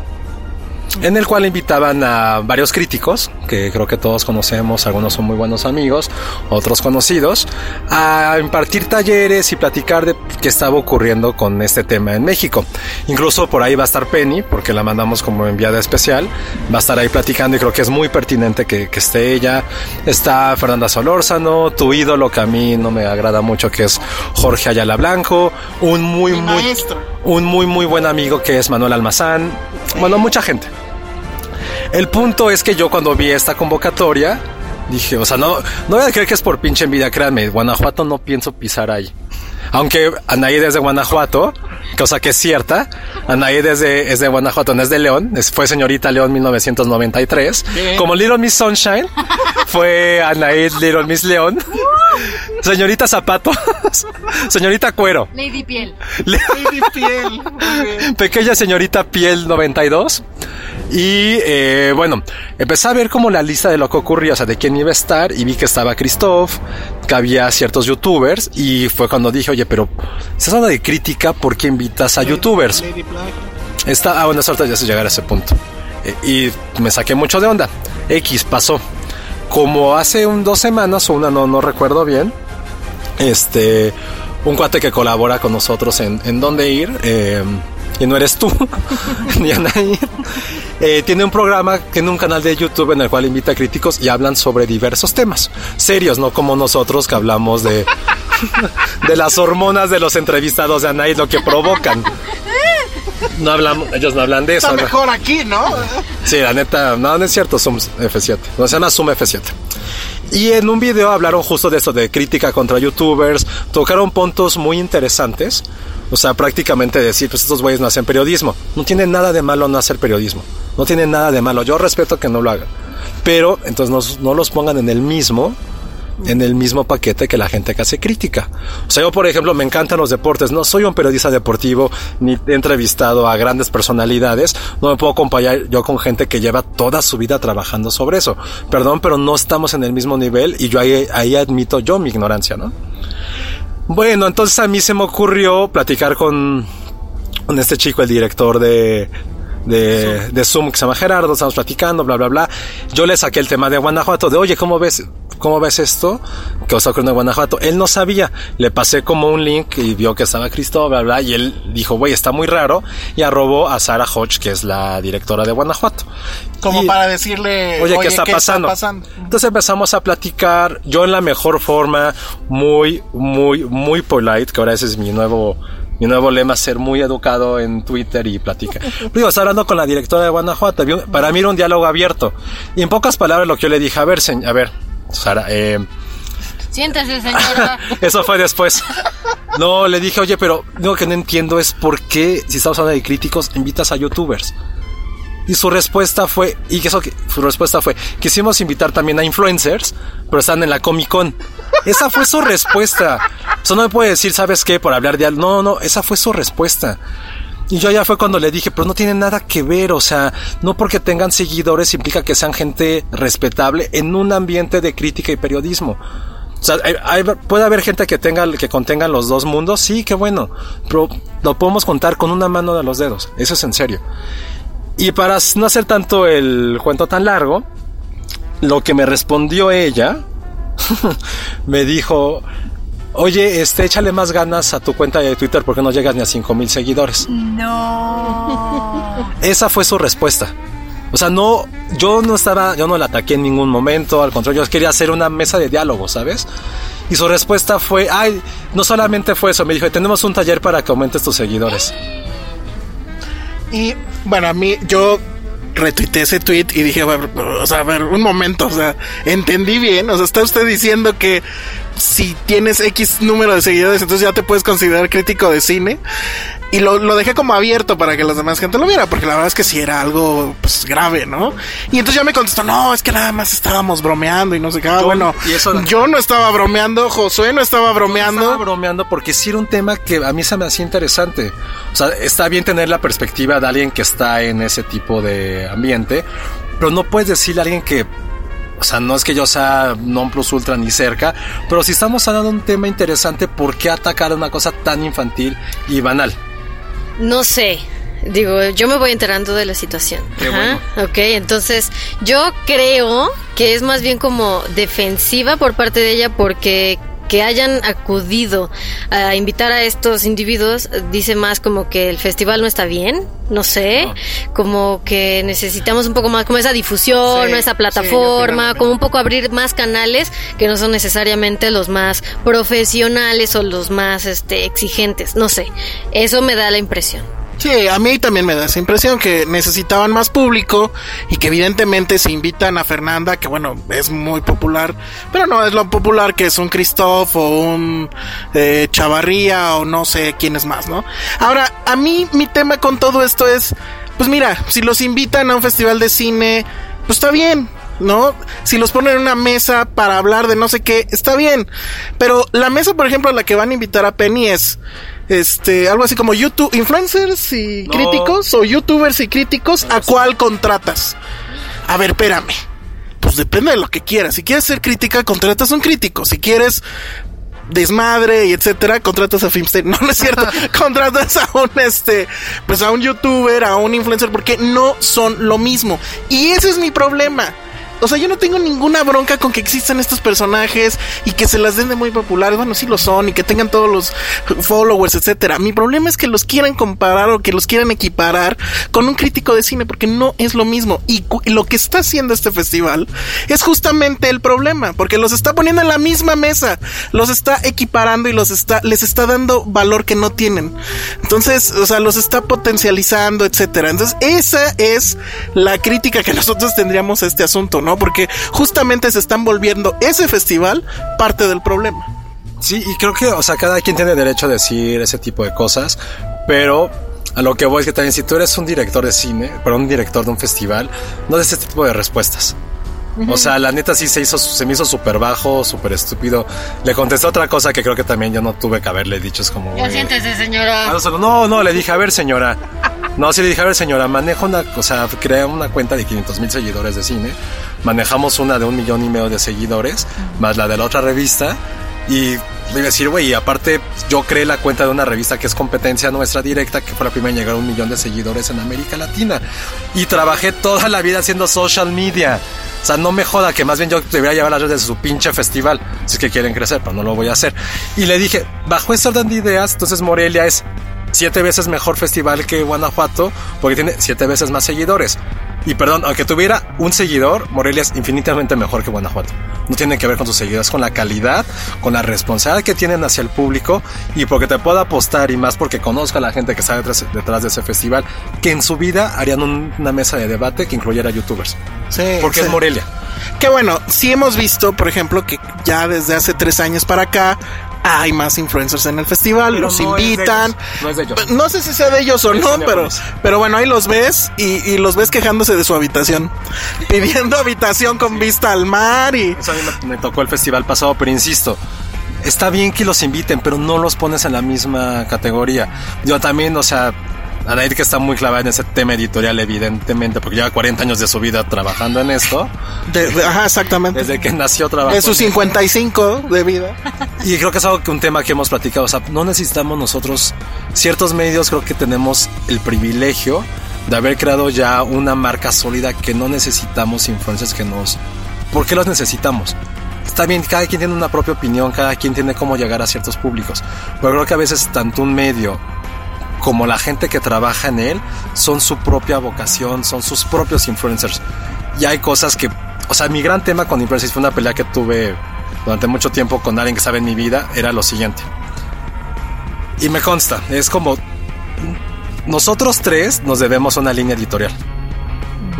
en el cual invitaban a varios críticos, que creo que todos conocemos, algunos son muy buenos amigos, otros conocidos, a impartir talleres y platicar de qué estaba ocurriendo con este tema en México. Incluso por ahí va a estar Penny, porque la mandamos como enviada especial, va a estar ahí platicando y creo que es muy pertinente que, que esté ella. Está Fernanda Solórzano, tu ídolo que a mí no me agrada mucho, que es Jorge Ayala Blanco, un muy, muy un muy muy buen amigo que es Manuel Almazán. Bueno, mucha gente. El punto es que yo cuando vi esta convocatoria dije, o sea, no, no voy a creer que es por pinche envidia, créanme, Guanajuato no pienso pisar ahí. Aunque Anaí es de Guanajuato, cosa que es cierta, Anaí es de, es de Guanajuato, no es de León, es- fue señorita León 1993. Como Little Miss Sunshine, fue Anaí Little Miss León. Señorita Zapato, señorita Cuero. Lady Piel. Lady Piel. Pequeña señorita piel 92. Y eh, bueno, empecé a ver como la lista de lo que ocurría, o sea, de quién iba a estar, y vi que estaba Christoph, que había ciertos youtubers, y fue cuando dije, oye, pero es una de crítica, ¿por qué invitas a youtubers? Lady Black. Está, ah, bueno, suerte ya se llegar a ese punto. Eh, y me saqué mucho de onda. X pasó. Como hace un, dos semanas o una, no, no recuerdo bien. Este, un cuate que colabora con nosotros en, en dónde ir. eh, y no eres tú, ni Anaí. Eh, tiene un programa en un canal de YouTube en el cual invita a críticos y hablan sobre diversos temas. Serios, no como nosotros que hablamos de, de las hormonas de los entrevistados de Anaí, lo que provocan. No hablamos, ellos no hablan de eso. Está mejor aquí, ¿no? Sí, la neta, no, no es cierto, Zoom F7. No se llama Zoom F7. Y en un video hablaron justo de eso, de crítica contra youtubers, tocaron puntos muy interesantes. O sea, prácticamente decir, pues estos güeyes no hacen periodismo. No tiene nada de malo no hacer periodismo. No tiene nada de malo. Yo respeto que no lo hagan. Pero entonces no, no los pongan en el mismo en el mismo paquete que la gente que hace crítica. O sea, yo, por ejemplo, me encantan los deportes. No soy un periodista deportivo ni he entrevistado a grandes personalidades. No me puedo acompañar yo con gente que lleva toda su vida trabajando sobre eso. Perdón, pero no estamos en el mismo nivel y yo ahí, ahí admito yo mi ignorancia, ¿no? Bueno, entonces a mí se me ocurrió platicar con, con este chico, el director de, de, de Zoom, que se llama Gerardo, estamos platicando, bla, bla, bla. Yo le saqué el tema de Guanajuato, de, oye, ¿cómo ves? ¿Cómo ves esto? Que está ocurriendo en Guanajuato. Él no sabía. Le pasé como un link y vio que estaba Cristóbal, bla, bla, y él dijo, güey, está muy raro. Y arrobó a Sara Hodge, que es la directora de Guanajuato. Como Y- para decirle, Oye, ¿qué, está, pasando? Entonces empezamos a platicar, yo en la mejor forma, muy, muy, muy polite, que ahora ese es mi nuevo, mi nuevo lema, ser muy educado en Twitter y platicar. Digo, estaba hablando con la directora de Guanajuato, para mí era un diálogo abierto. Y en pocas palabras lo que yo le dije, a ver, a ver, Sara, eh, Siéntese, señora. eso fue después. No, le dije, oye, pero lo que no entiendo es por qué, si estamos hablando de críticos, invitas a youtubers. Y su respuesta fue, y eso que, su respuesta fue, quisimos invitar también a influencers, pero están en la Comic Con. Esa fue su respuesta. Eso no me puede decir, ¿sabes qué? Por hablar de algo. No, no, esa fue su respuesta. Y yo ya fue cuando le dije, pero no tiene nada que ver, o sea, no porque tengan seguidores implica que sean gente respetable en un ambiente de crítica y periodismo. O sea, hay- hay- puede haber gente que tenga, que contengan los dos mundos, sí, qué bueno, pero lo podemos contar con una mano de los dedos, eso es en serio. Y para no hacer tanto el cuento tan largo, lo que me respondió ella, me dijo, oye, este, échale más ganas a tu cuenta de Twitter porque no llegas ni a 5 mil seguidores. No. Esa fue su respuesta. O sea, no, yo no estaba, yo no la ataqué en ningún momento, al contrario, yo quería hacer una mesa de diálogo, ¿sabes? Y su respuesta fue, ay, no solamente fue eso, me dijo, tenemos un taller para que aumentes tus seguidores. Y bueno, a mí, yo retuiteé ese tweet y dije, o sea, a ver, un momento, o sea, entendí bien, o sea, está usted diciendo que si tienes X número de seguidores, entonces ya te puedes considerar crítico de cine. Y lo, lo dejé como abierto para que la demás gente lo viera, porque la verdad es que sí era algo pues, grave, ¿no? Y entonces ya me contestó, no, es que nada más estábamos bromeando y no sé qué. Ah, Yo- bueno, y eso- yo no estaba bromeando, Josué no estaba bromeando. Estaba bromeando porque sí era un tema que a mí se me hacía interesante. O sea, está bien tener la perspectiva de alguien que está en ese tipo de ambiente, pero no puedes decirle a alguien que, o sea, no es que yo sea non plus ultra ni cerca, pero si estamos hablando de un tema interesante, ¿por qué atacar una cosa tan infantil y banal? No sé. Digo, yo me voy enterando de la situación. Qué Ajá. Ok, entonces yo creo que es más bien como defensiva por parte de ella porque que hayan acudido a invitar a estos individuos dice más como que el festival no está bien, no sé, como que necesitamos un poco más como esa difusión, Sí, esa plataforma, como un poco abrir más canales que no son necesariamente los más profesionales o los más este exigentes, no sé. Eso me da la impresión. Sí, a mí también me da esa impresión que necesitaban más público y que evidentemente se invitan a Fernanda, que bueno, es muy popular, pero no es lo popular que es un Christoph o un eh, Chavarría o no sé quién es más, ¿no? Ahora, a mí mi tema con todo esto es, pues mira, si los invitan a un festival de cine, pues está bien, ¿no? Si los ponen en una mesa para hablar de no sé qué, está bien. Pero la mesa, por ejemplo, a la que van a invitar a Penny es este algo así como YouTube influencers y No. críticos o youtubers y críticos, ¿a cuál contratas? A ver, espérame. Pues depende de lo que quieras. Si quieres ser crítica, contratas a un crítico. Si quieres desmadre y etcétera, contratas a Filmster. No, no es cierto. contratas a un este, pues a un youtuber, a un influencer, porque no son lo mismo. Y ese es mi problema. O sea, yo no tengo ninguna bronca con que existan estos personajes y que se las den de muy populares. Bueno, sí lo son y que tengan todos los followers, etcétera. Mi problema es que los quieran comparar o que los quieran equiparar con un crítico de cine porque no es lo mismo. Y, lo que está haciendo este festival es justamente el problema, porque los está poniendo en la misma mesa, los está equiparando y los está les está dando valor que no tienen. Entonces, o sea, los está potencializando, etcétera. Entonces, esa es la crítica que nosotros tendríamos a este asunto, ¿no? Porque justamente se están volviendo ese festival parte del problema. Sí, y creo que, o sea, cada quien tiene derecho a decir ese tipo de cosas, pero a lo que voy es que también si tú eres un director de cine, pero un director de un festival, no des ese tipo de respuestas. O sea, la neta sí se hizo, se me hizo súper bajo, súper estúpido. Le contesté otra cosa que creo que también yo no tuve que haberle dicho, es como... güey, siéntese, señora. Ah, No, no, le dije, a ver, señora. No, sí le dije, a ver, señora, manejo una, o sea, crea una cuenta de 500 mil seguidores de cine. Manejamos una de un millón y medio de seguidores, más la de la otra revista. Y le iba a decir, güey, aparte yo creé la cuenta de una revista que es competencia nuestra directa, que fue la primera en llegar a un millón de seguidores en América Latina. Y trabajé toda la vida haciendo social media. O sea, no me joda que más bien yo debería llevar las redes de su pinche festival, si es que quieren crecer, pero no lo voy a hacer. Y le dije, bajo ese orden de ideas, entonces Morelia es siete veces mejor festival que Guanajuato, porque tiene siete veces más seguidores. Y perdón, aunque tuviera un seguidor, Morelia es infinitamente mejor que Guanajuato. No tiene que ver con sus seguidores, con la calidad, con la responsabilidad que tienen hacia el público y porque te puedo apostar y más porque conozco a la gente que está detrás, detrás de ese festival, que en su vida harían un- una mesa de debate que incluyera youtubers. Sí, Porque sí. es Morelia. Que bueno, sí hemos visto, por ejemplo, que ya desde hace tres años para acá hay más influencers en el festival, Pero los no invitan. ellos, no es de ellos. No sé si sea de ellos o Es no, pero, pero bueno, ahí los ves y, y los ves quejándose de su habitación, pidiendo habitación con vista al mar y... Eso a mí me, me tocó el festival pasado, pero insisto, está bien que los inviten, pero no los pones en la misma categoría. Yo también, o sea, Anaid que está muy clavada en ese tema editorial, evidentemente, porque lleva 40 años de su vida trabajando en esto, de- de- ajá, exactamente. desde que nació trabajando. De sus 55 de vida. Y creo que es algo que un tema que hemos platicado, o sea, no necesitamos nosotros, ciertos medios creo que tenemos el privilegio de haber creado ya una marca sólida que no necesitamos influencers que nos... ¿Por qué los necesitamos? Está bien, cada quien tiene una propia opinión, cada quien tiene cómo llegar a ciertos públicos, pero creo que a veces tanto un medio como la gente que trabaja en él son su propia vocación, son sus propios influencers. Y hay cosas que, o sea, mi gran tema con influencers fue una pelea que tuve durante mucho tiempo con alguien que sabe en mi vida, era lo siguiente. Y me consta, es como nosotros tres nos debemos una línea editorial.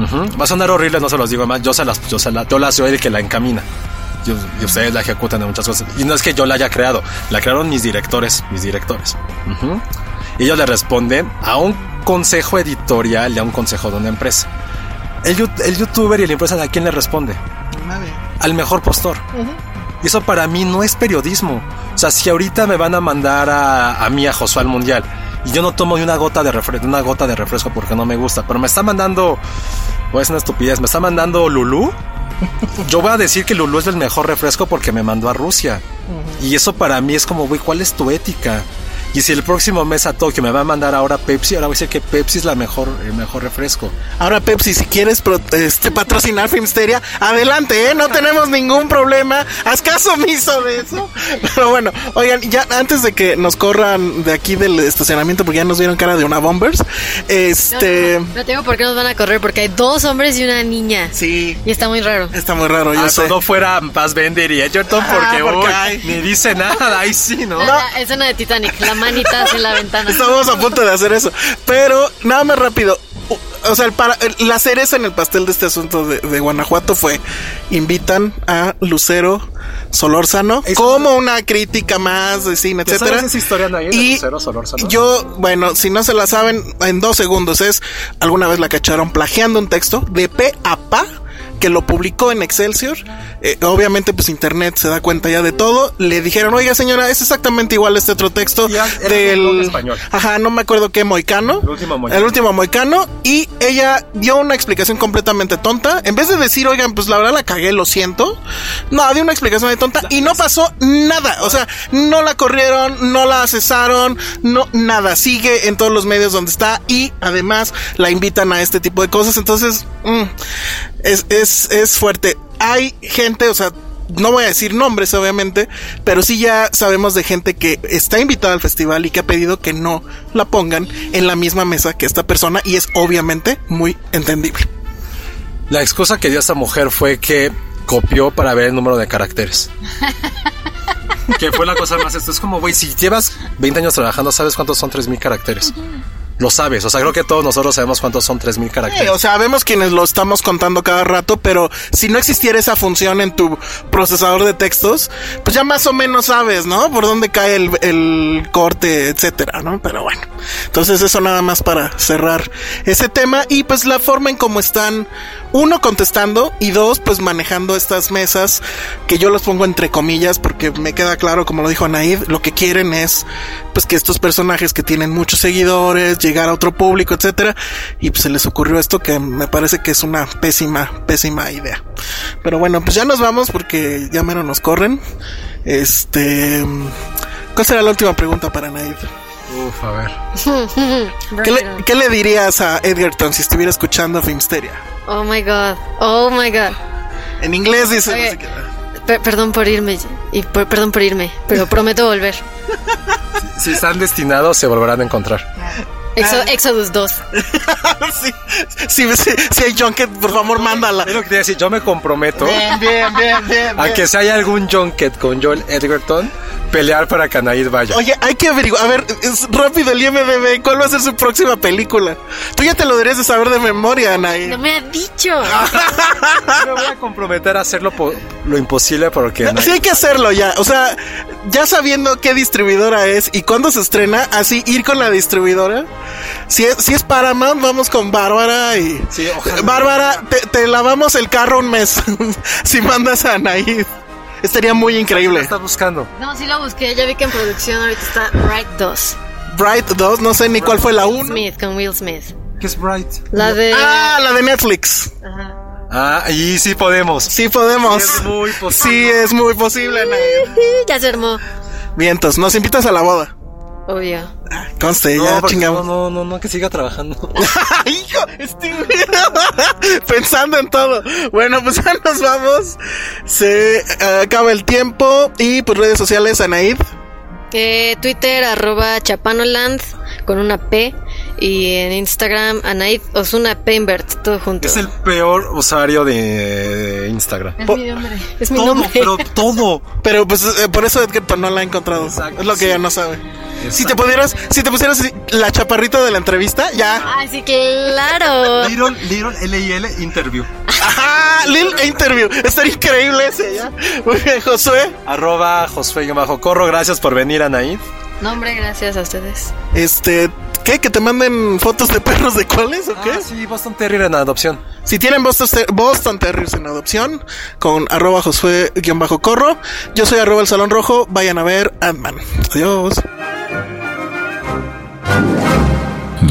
Ujú. Va a sonar horrible, no se los digo más. Yo se las, yo se la, yo la soy el que la encamina. Y ustedes la ejecutan en muchas cosas. Y no es que yo la haya creado, la crearon mis directores, mis directores. Y ellos le responden a un consejo editorial y a un consejo de una empresa. El, el youtuber y el empresa, ¿a quién le responde? Al mejor postor. Y eso para mí no es periodismo. O sea, si ahorita me van a mandar a, a mí a Josué al Mundial y yo no tomo ni una gota de refresco, una gota de refresco porque no me gusta, pero me está mandando, voy a decir una estupidez, me está mandando Lulú. Yo voy a decir que Lulú es el mejor refresco porque me mandó a Rusia. Y eso para mí es como, güey, ¿cuál es tu ética? Y si el próximo mes a Tokio me va a mandar ahora Pepsi, ahora voy a decir que Pepsi es la mejor, el mejor refresco. Ahora Pepsi, si quieres pro- este, patrocinar Filmsteria, adelante, ¿eh? no tenemos ningún problema. Haz caso omiso de eso. Pero bueno, oigan, ya antes de que nos corran de aquí del estacionamiento, porque ya nos vieron cara de una bombers, este... No, no, no tengo por qué nos van a correr porque hay dos hombres y una niña. Sí, Y está muy raro. está muy raro, yo Ah, sé. no fuera Paz Bender y Edgerton Ah, porque, porque uy, hay- ni dice nada, ahí sí, ¿no? La, la escena de Titanic, la manita en la ventana. Estamos a punto de hacer eso. Pero nada más rápido. O sea, el para, el- la cereza en el pastel de este asunto de, de Guanajuato fue invitan a Lucero Solórzano Eso- como una crítica más de cine, ¿Te etcétera. sabes esa historia, de Y Lucero Solórzano? yo, bueno, si no se la saben, en dos segundos es alguna vez la cacharon plagiando un texto de pe a pa que lo publicó en Excelsior. Eh, obviamente, pues internet se da cuenta ya de todo. Le dijeron, oiga señora, es exactamente igual este otro texto Ya, del español. Ajá, no me acuerdo qué Moicano. El último Moicano. El último Moicano. Y ella dio una explicación completamente tonta. En vez de decir, oigan, pues la verdad la cagué, lo siento. No, dio una explicación de tonta y no pasó nada. O sea, no la corrieron, no la cesaron, no, nada. Sigue en todos los medios donde está y además la invitan a este tipo de cosas. Entonces, mm, es, es, es fuerte. Hay gente, o sea, no voy a decir nombres, obviamente, pero sí ya sabemos de gente que está invitada al festival y que ha pedido que no la pongan en la misma mesa que esta persona y es obviamente muy entendible. La excusa que dio esta mujer fue que copió para ver el número de caracteres. que fue la cosa más esto. Es como, güey, si llevas 20 años trabajando, ¿sabes cuántos son 3000 caracteres? Lo sabes, o sea, creo que todos nosotros sabemos cuántos son 3000 Sí, caracteres. o sea, vemos quienes lo estamos contando cada rato, pero si no existiera esa función en tu procesador de textos, pues ya más o menos sabes, ¿no? Por dónde cae el, el corte, etcétera, ¿no? Pero bueno, entonces eso nada más para cerrar ese tema y pues la forma en cómo están, uno contestando y dos pues manejando estas mesas que yo los pongo entre comillas porque me queda claro, como lo dijo Anaid, lo que quieren es pues que estos personajes que tienen muchos seguidores, llegar a otro público, etcétera, y pues se les ocurrió esto que me parece que es una pésima, pésima idea. Pero bueno, pues ya nos vamos porque ya menos nos corren. Este. ¿Cuál será la última pregunta para Naid? Uf, a ver. ¿Qué le, qué le dirías a Edgerton si estuviera escuchando Filmsteria? Oh my god. Oh my god. En inglés dice. Ok. no sé qué. Per- perdón por irme. Y por- perdón por irme. Pero prometo volver. Si están destinados, se volverán a encontrar. Exo- Exodus 2. sí, sí, sí, sí hay Junket, por favor, mándala. Es lo que te a decir, yo me comprometo Bien, bien, bien, bien. a bien. que si hay algún junket con Joel Edgerton, pelear para que Anaid vaya. Oye, hay que averiguar. A ver, es rápido el IMDB. ¿Cuál va a ser su próxima película? Tú ya te lo deberías de saber de memoria, Anaí. No me ha dicho. Yo me voy a comprometer a hacer lo, po- lo imposible porque No, Anaid- Sí hay que hacerlo ya, o sea, ya sabiendo qué distribuidora es y cuándo se estrena, así ir con la distribuidora. Si es, si es Paramount, vamos con Bárbara y... Sí, ojalá. Bárbara, te, te lavamos el carro un mes si mandas a Anaid. Estaría muy ¿Qué increíble. está buscando? No, sí lo busqué. Ya vi que en producción ahorita está Bright 2. Bright 2, no sé ni cuál fue la 1. Smith, con Will Smith. ¿Qué es Bright? La de. Ah, la de Netflix. Ajá. Ah, y sí podemos. Sí podemos. Sí, es muy posible. Sí, es muy posible. Ya se armó. Vientos, nos invitas a la boda. Obvio. Conste, No, ya porque- chingamos. no, no, no, que siga trabajando. Hijo, estoy pensando en todo. Bueno, pues ya nos vamos. Se acaba el tiempo y pues redes sociales Anaid. Eh, Twitter, arroba chapanoland, con una P. Y en Instagram, Anaid Osuna Pembert, todo junto. es el peor usuario de Instagram. Es mi nombre. Es mi todo, nombre. pero todo. Pero pues eh, por eso Edgerton no la ha encontrado. Exacto, es lo que sí. ella no sabe. Si te pudieras, si te pusieras así, la chaparrita de la entrevista, ya. Ay, sí, claro. Little, little L-I-L interview. Ajá, Lil Interview. Estaría increíble ese ya. Muy bien, Josué. Arroba Josué bajo Corro, gracias por venir, Anaí. Nombre, gracias a ustedes. Este, ¿qué? ¿Que te manden fotos de perros de cuáles o qué? Ah, sí, Boston Terrier en adopción. Si tienen Boston, Ter- Boston Terriers en adopción, con arroba Josué-corro. Yo soy arroba el Salón Rojo. Vayan a ver Ant-Man. Adiós.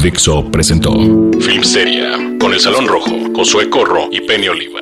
Dixo presentó Filmsteria con El Salón Rojo, Josué Corro y Penny Oliva.